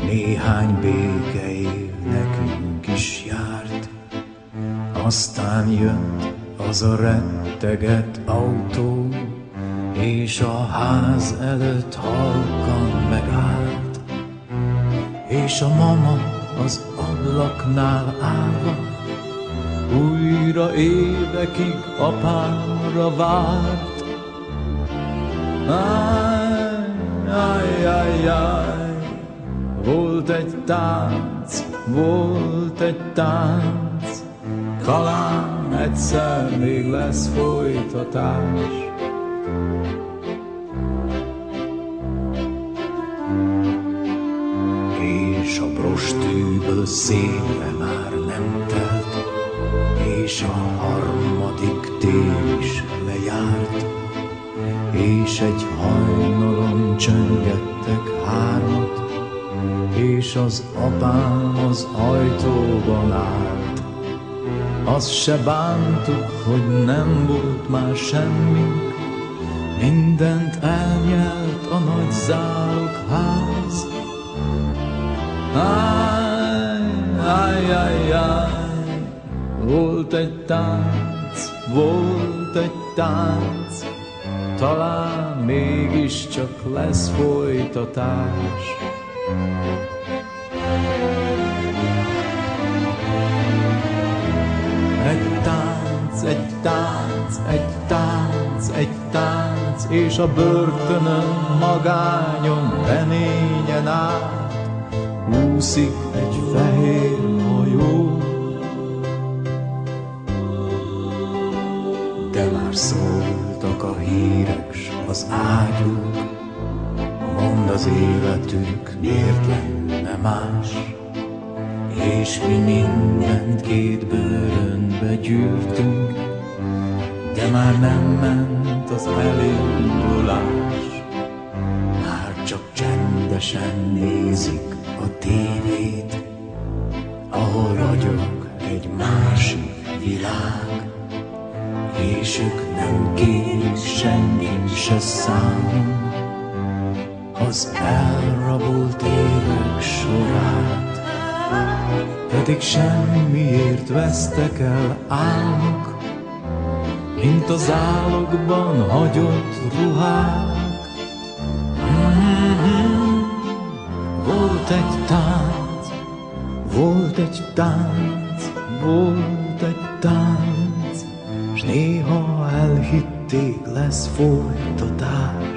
néhány békeév nekünk is járt. Aztán jött az a retteget autó, és a ház előtt halkan megállt, és a mama az ablaknál állva, újra évekig apámra várt. Áj, áj, áj, áj, volt egy tánc, volt egy tánc, talán egyszer még lesz folytatás. és a brostűből széle már nem telt, és a harmadik tél is lejárt, és egy hajnalon csöngettek hármat, és az apám az ajtóban állt. Azt se bántuk, hogy nem volt már semmi, mindent elnyelt a nagy zálogház, Áj, áj, áj, áj, volt egy tánc, volt egy tánc, talán mégiscsak lesz folytatás. Egy tánc, egy tánc, egy tánc, egy tánc, és a börtönön magányon reményen át úszik egy fehér hírek, s az ágyuk, mond az életünk miért lenne más. És mi mindent két bőrönbe gyűrtünk, de már nem ment az elindulás. Már csak csendesen nézik a tévét, ahol ragyog egy másik világ, és ők nem kérik senki se számon az elrabolt évek sorát. Pedig semmiért vesztek el álmok, mint az álogban hagyott ruhák. Volt egy tánc, volt egy tánc, volt egy tánc, néha elhitték lesz folytatás.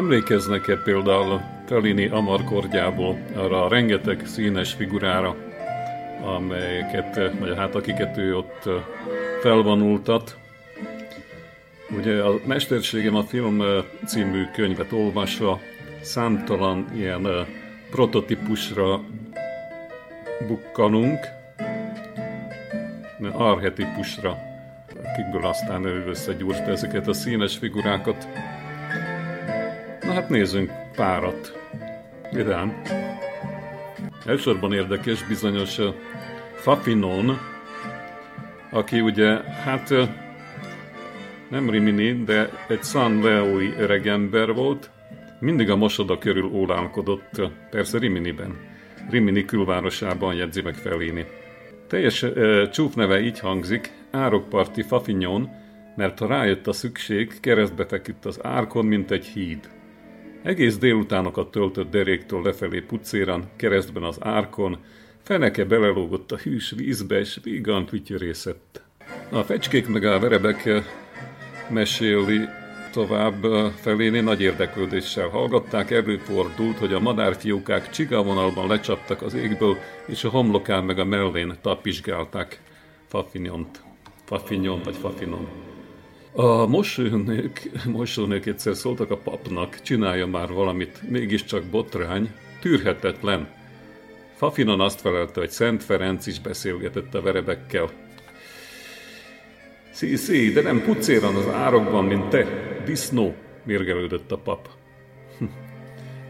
Emlékeznek-e például Fellini amarkordjából arra a rengeteg színes figurára, amelyeket, vagy hát akiket ő ott felvonultat. Ugye a Mesterségem a film című könyvet olvasva számtalan ilyen prototípusra bukkanunk, arhetipusra, akikből aztán ő összegyúrta ezeket a színes figurákat. Hát nézzünk párat. Vidám. Elsősorban érdekes bizonyos Fafinon, aki ugye, hát nem Rimini, de egy San Leoi öregember volt, mindig a mosoda körül ólálkodott, persze Riminiben. Rimini külvárosában jegyzi meg Fellini. Teljes e, csúfneve így hangzik, árokparti Fafinyon, mert ha rájött a szükség, keresztbe feküdt az árkon, mint egy híd. Egész délutánokat töltött deréktől lefelé pucéran, keresztben az árkon, feneke belelógott a hűs vízbe, és vígan fütyörészett. A fecskék meg a verebek meséli tovább feléni nagy érdeklődéssel hallgatták, előfordult, hogy a madárfiókák csigavonalban lecsaptak az égből, és a homlokán meg a mellén tapisgálták Fafinyont. Fafinyon vagy Fafinon. A mosónők, mosónők egyszer szóltak a papnak, csinálja már valamit, mégiscsak botrány, tűrhetetlen. Fafinon azt felelte, hogy Szent Ferenc is beszélgetett a verebekkel. Szí, szí, de nem pucéran az árokban, mint te, disznó, mérgelődött a pap.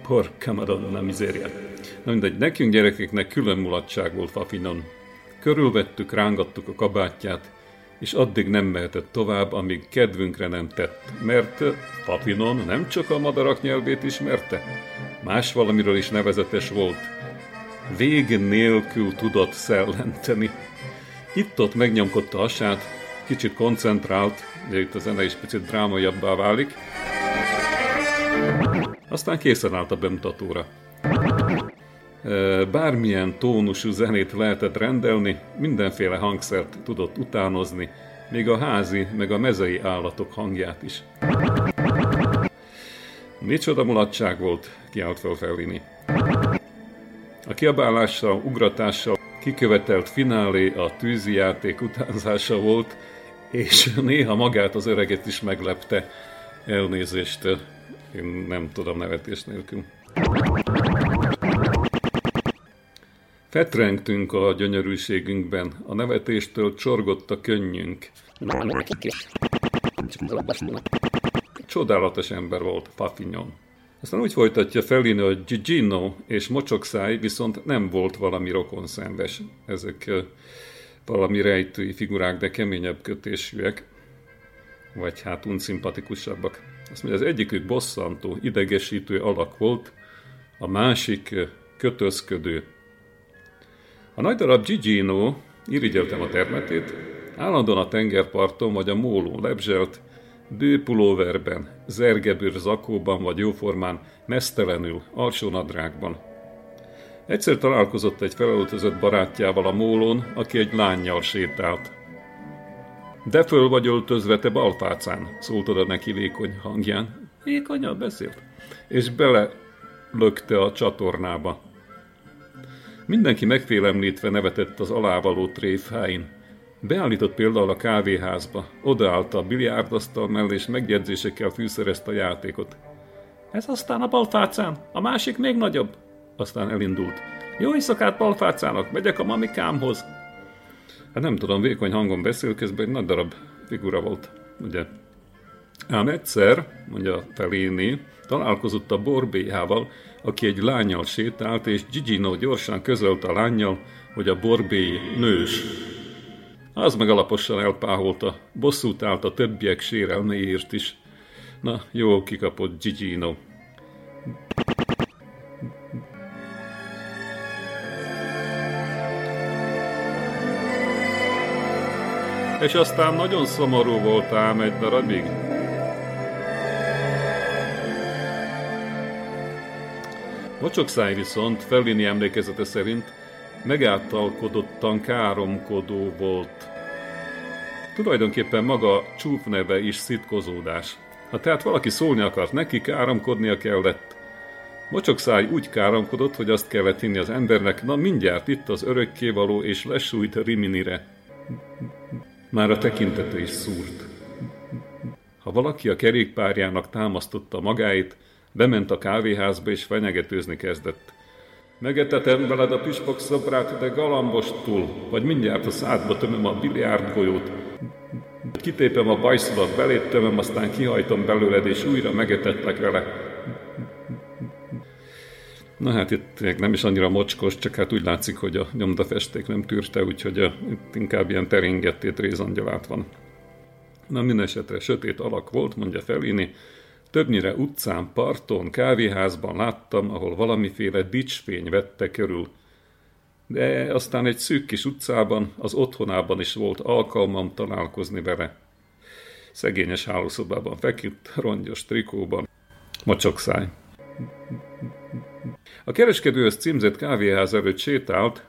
Por camaronna miséria. Na mindegy, nekünk gyerekeknek külön mulatság volt Fafinon. Körülvettük, rángattuk a kabátját, és addig nem mehetett tovább, amíg kedvünkre nem tett, mert Papinon nem csak a madarak nyelvét ismerte, más valamiről is nevezetes volt. Vég nélkül tudott szellenteni. Itt-ott megnyomkodta hasát, kicsit koncentrált, de itt a zene is picit drámaiabbá válik. Aztán készen állt a bemutatóra. Bármilyen tónusú zenét lehetett rendelni, mindenféle hangszert tudott utánozni, még a házi, meg a mezei állatok hangját is. Micsoda mulatság volt, kiállt fel Fellini. A kiabálással, ugratással kikövetelt finálé a tűzi játék utánzása volt, és néha magát az öreget is meglepte. Elnézést, én nem tudom nevetés nélkül. Fetrengtünk a gyönyörűségünkben, a nevetéstől csorgott a könnyünk. Csodálatos ember volt Papignon. Aztán úgy folytatja Fellini, hogy Gigino és Mocsokszáj viszont nem volt valami rokonszenves. Ezek valami rejtői figurák, de keményebb kötésűek, vagy hát unszimpatikusabbak. Azt mondja, az egyikük bosszantó, idegesítő alak volt, a másik kötözködő. A nagy darab Gigino, irigyeltem a termetét, állandóan a tengerparton vagy a mólón lebzselt, bőpulóverben, zergebőr zakóban vagy jóformán, mesztelenül, alsónadrágban. Egyszer találkozott egy felöltözött barátjával a mólón, aki egy lányjal sétált. De föl vagy öltözve te balfácán, szólt oda neki vékony hangján. Vékonyan beszélt. És bele lökte a csatornába. Mindenki megfélemlítve nevetett az alávaló tréfháin. Beállított például a kávéházba, odaállt a biliárdasztal mellé, és megjegyzésekkel fűszerezte a játékot. Ez aztán a balfácán, a másik még nagyobb. Aztán elindult. Jó éjszakát balfácának, megyek a mamikámhoz. Hát nem tudom, vékony hangon beszél, közben egy nagy darab figura volt, ugye? Ám egyszer, mondja Feléni, találkozott a borbéjával, aki egy lányjal sétált, és Gigino gyorsan közölte a lányjal, hogy a borbély nős. Az meg alaposan elpáholta, bosszút állt a többiek sérelméért is. Na, jó kikapott Gigino. És aztán nagyon szomorú volt ám egy darabig. Mocsokszáj viszont Fellini emlékezete szerint megáltalkodottan káromkodó volt. Tulajdonképpen maga csúf neve is szitkozódás. Ha tehát valaki szólni akart neki, káromkodnia kellett. Mocsokszáj úgy káromkodott, hogy azt kellett hinni az embernek, na mindjárt itt az örökkévaló és lesújt Riminire. Már a tekintete is szúrt. Ha valaki a kerékpárjának támasztotta magáit, bement a kávéházba és fenyegetőzni kezdett. Megetetem veled a püspök szobrát, de galambostul, vagy mindjárt a szádba tömöm a biliárdgolyót. Kitépem a bajszodat, belét tömöm, aztán kihajtom belőled, és újra megetettek vele. Na hát itt még nem is annyira mocskos, csak hát úgy látszik, hogy a nyomdafesték nem tűrte, úgyhogy a, itt inkább ilyen teringettét rézangyalát van. Na minden esetre sötét alak volt, mondja Felini, Többnyire utcán, parton, kávéházban láttam, ahol valamiféle dicsfény vette körül. De aztán egy szűk kis utcában, az otthonában is volt alkalmam találkozni vele. Szegényes hálószobában feküdt, rongyos trikóban, mocsokszáj. A kereskedőhöz címzett kávéház előtt sétált,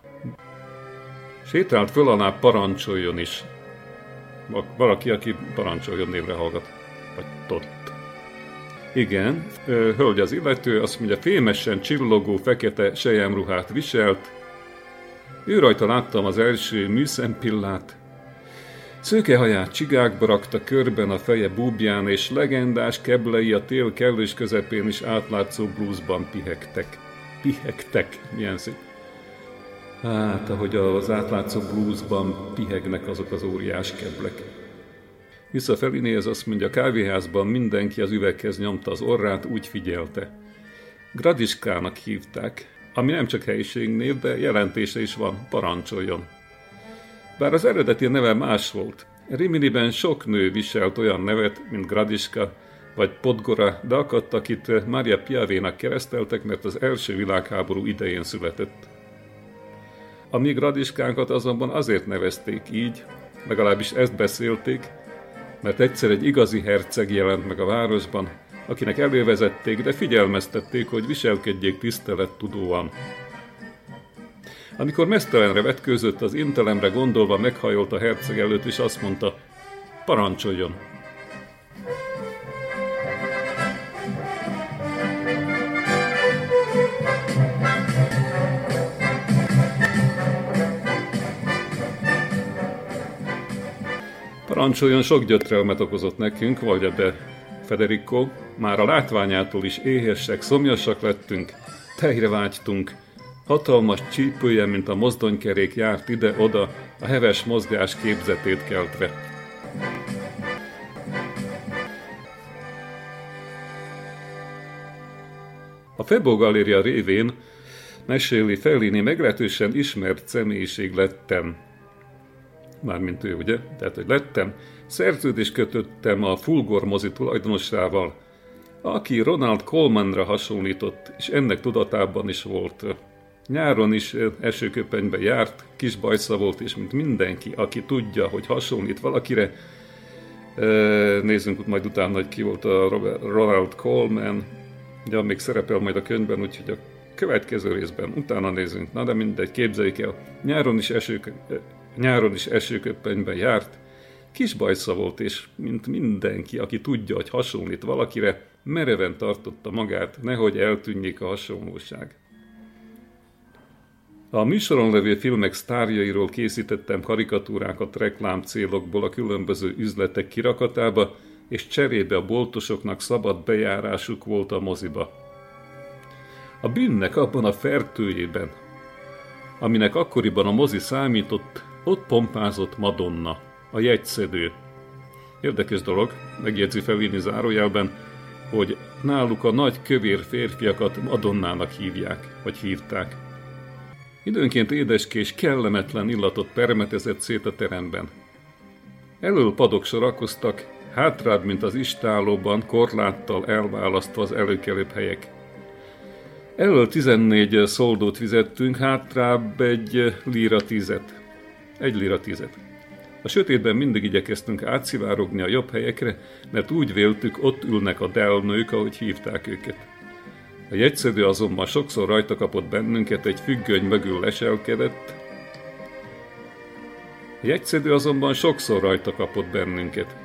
sétált föl alá parancsoljon is. Valaki, aki parancsoljon névre hallgat. Vagy tot. Igen, hölgy az illető, azt mondja, fémesen csillogó fekete sejemruhát viselt. Ő rajta láttam az első műszempillát. Szőkehaját csigákba rakta körben a feje búbján, és legendás keblei a tél kellős közepén is átlátszó blúzban pihegtek. Pihegtek, milyen szép. Hát, ahogy az átlátszó blúzban pihegnek azok az óriás keblek. Vissza Felinéhez azt mondja, a kávéházban mindenki az üveghez nyomta az orrát, úgy figyelte. Gradiskának hívták, ami nem csak helyiségnév, de jelentése is van, parancsoljon. Bár az eredeti neve más volt, Riminiben sok nő viselt olyan nevet, mint Gradiska vagy Podgora, de akadt, akit Mária Piavénak kereszteltek, mert az első világháború idején született. A mi Gradiskánkat azonban azért nevezték így, legalábbis ezt beszélték, mert egyszer egy igazi herceg jelent meg a városban, akinek elővezették, de figyelmeztették, hogy viselkedjék tisztelettudóan. Amikor mesztelenre vetkőzött, az intelemre gondolva meghajolt a herceg előtt, és azt mondta, parancsoljon. Parancsoljon sok gyötrelmet okozott nekünk, vagy de Federico, már a látványától is éhesek, szomjasak lettünk, tejre vágytunk, hatalmas csípője, mint a mozdonykerék járt ide-oda, a heves mozgás képzetét keltve. A Febo Galéria révén meséli Fellini meglehetősen ismert személyiség lettem. Mármint ő, ugye? Tehát, hogy lettem. Szerződést kötöttem a Fulgor mozi tulajdonosával, aki Ronald Colemanra hasonlított, és ennek tudatában is volt. Nyáron is esőköpenybe járt, kis bajsza volt, és mint mindenki, aki tudja, hogy hasonlít valakire, nézzünk majd utána, hogy ki volt a Ronald Coleman, ugye még szerepel majd a könyvben, úgyhogy a következő részben utána nézünk. Na de mindegy, képzeljük el, nyáron is, esők, nyáron is esőköpenyben járt, kis bajsza volt, és mint mindenki, aki tudja, hogy hasonlít valakire, mereven tartotta magát, nehogy eltűnjék a hasonlóság. A műsoron levő filmek sztárjairól készítettem karikatúrákat reklám célokból a különböző üzletek kirakatába, és cserébe a boltosoknak szabad bejárásuk volt a moziba. A bűnnek abban a fertőjében, aminek akkoriban a mozi számított, ott pompázott Madonna, a jegyszedő. Érdekes dolog, megjegyzi Felini zárójelben, hogy náluk a nagy kövér férfiakat Madonnának hívják, vagy hívták. Időnként édeskés, kellemetlen illatot permetezett szét a teremben. Elől padok sorakoztak, hátrább, mint az istálóban, korláttal elválasztva az előkelőbb helyek. Elől 14 szoldót fizettünk, hátrább egy lira tízet. Egy lira tízet. A sötétben mindig igyekeztünk átszivárogni a jobb helyekre, mert úgy véltük, ott ülnek a delnők, ahogy hívták őket. A jegyszedő azonban sokszor rajta kapott bennünket, egy függöny mögül leselkedett. A jegyszedő azonban sokszor rajta kapott bennünket.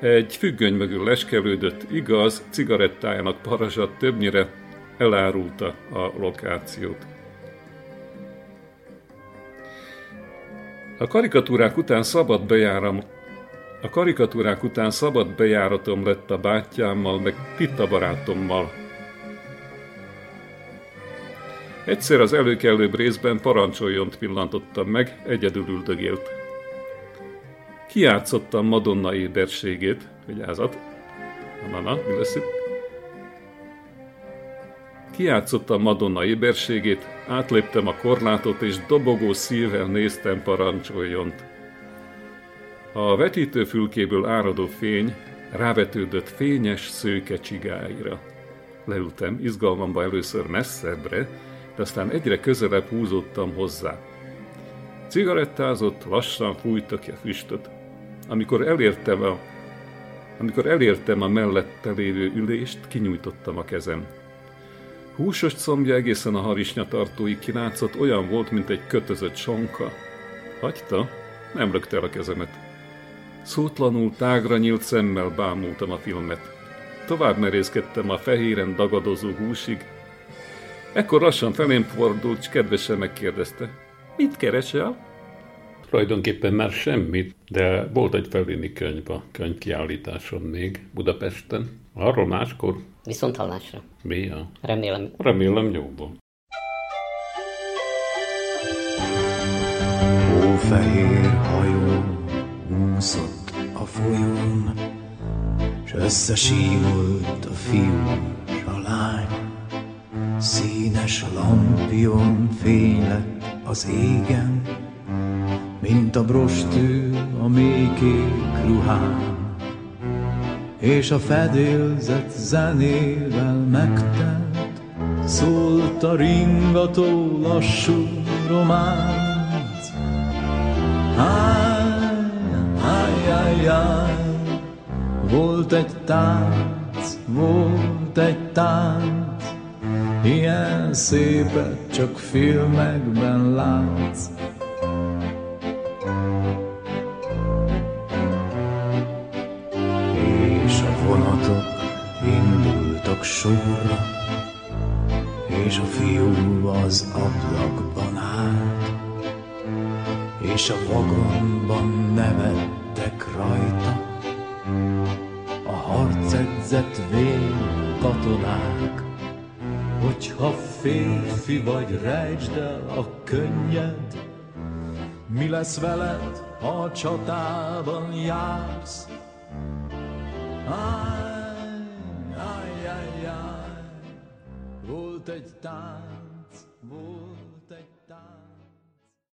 Egy függöny mögül leskelődött, igaz, cigarettájának parazsat többnyire elárulta a lokációt. A karikatúrák után szabad bejáram, a karikatúrák után szabad bejáratom lett a bátyámmal, meg Pitta barátommal. Egyszer az előkelőbb részben parancsoljont pillantottam meg, egyedül üldögélt. Kiátszottam Madonna éberségét, vigyázat, na, na, mi lesz itt? Kiátszottam Madonna éberségét, átléptem a korlátot, és dobogó szívvel néztem parancsoljont. A vetítőfülkéből áradó fény rávetődött fényes szőke csigáira. Leültem, izgalmamba először messzebbre, de aztán egyre közelebb húzódtam hozzá. Cigarettázott, lassan fújta ki a füstöt. Amikor elértem a, amikor elértem a mellette lévő ülést, kinyújtottam a kezem. Húsos combja egészen a harisnya tartóig kilátszott, olyan volt, mint egy kötözött sonka. Hagyta? Nem rögte a kezemet. Szótlanul tágra nyílt szemmel bámultam a filmet. Tovább merészkedtem a fehéren dagadozó húsig. Ekkor lassan felém fordult, és kedvesen megkérdezte. Mit keresel? Tulajdonképpen már semmit, de volt egy felvéni könyv a könyvkiállításon még Budapesten. Arról máskor Viszont hallásra. Mia. Remélem. Remélem jóban. Hófehér hajó úszott a folyón, S összesívolt a fiú s a lány. Színes lampion fény lett az égen, Mint a brostű a mélykék ruhán és a fedélzet zenével megtelt, szólt a ringató lassú románc. Háj, háj, háj, háj, volt egy tánc, volt egy tánc, ilyen szépet csak filmekben látsz. Sorra, és a fiú az ablakban állt, és a vagonban nevet jöttek rajta a harcedzett vén katonák. Hogyha férfi vagy, rejtsd el a könnyed, mi lesz veled, ha a csatában jársz? Áj, áj, áj,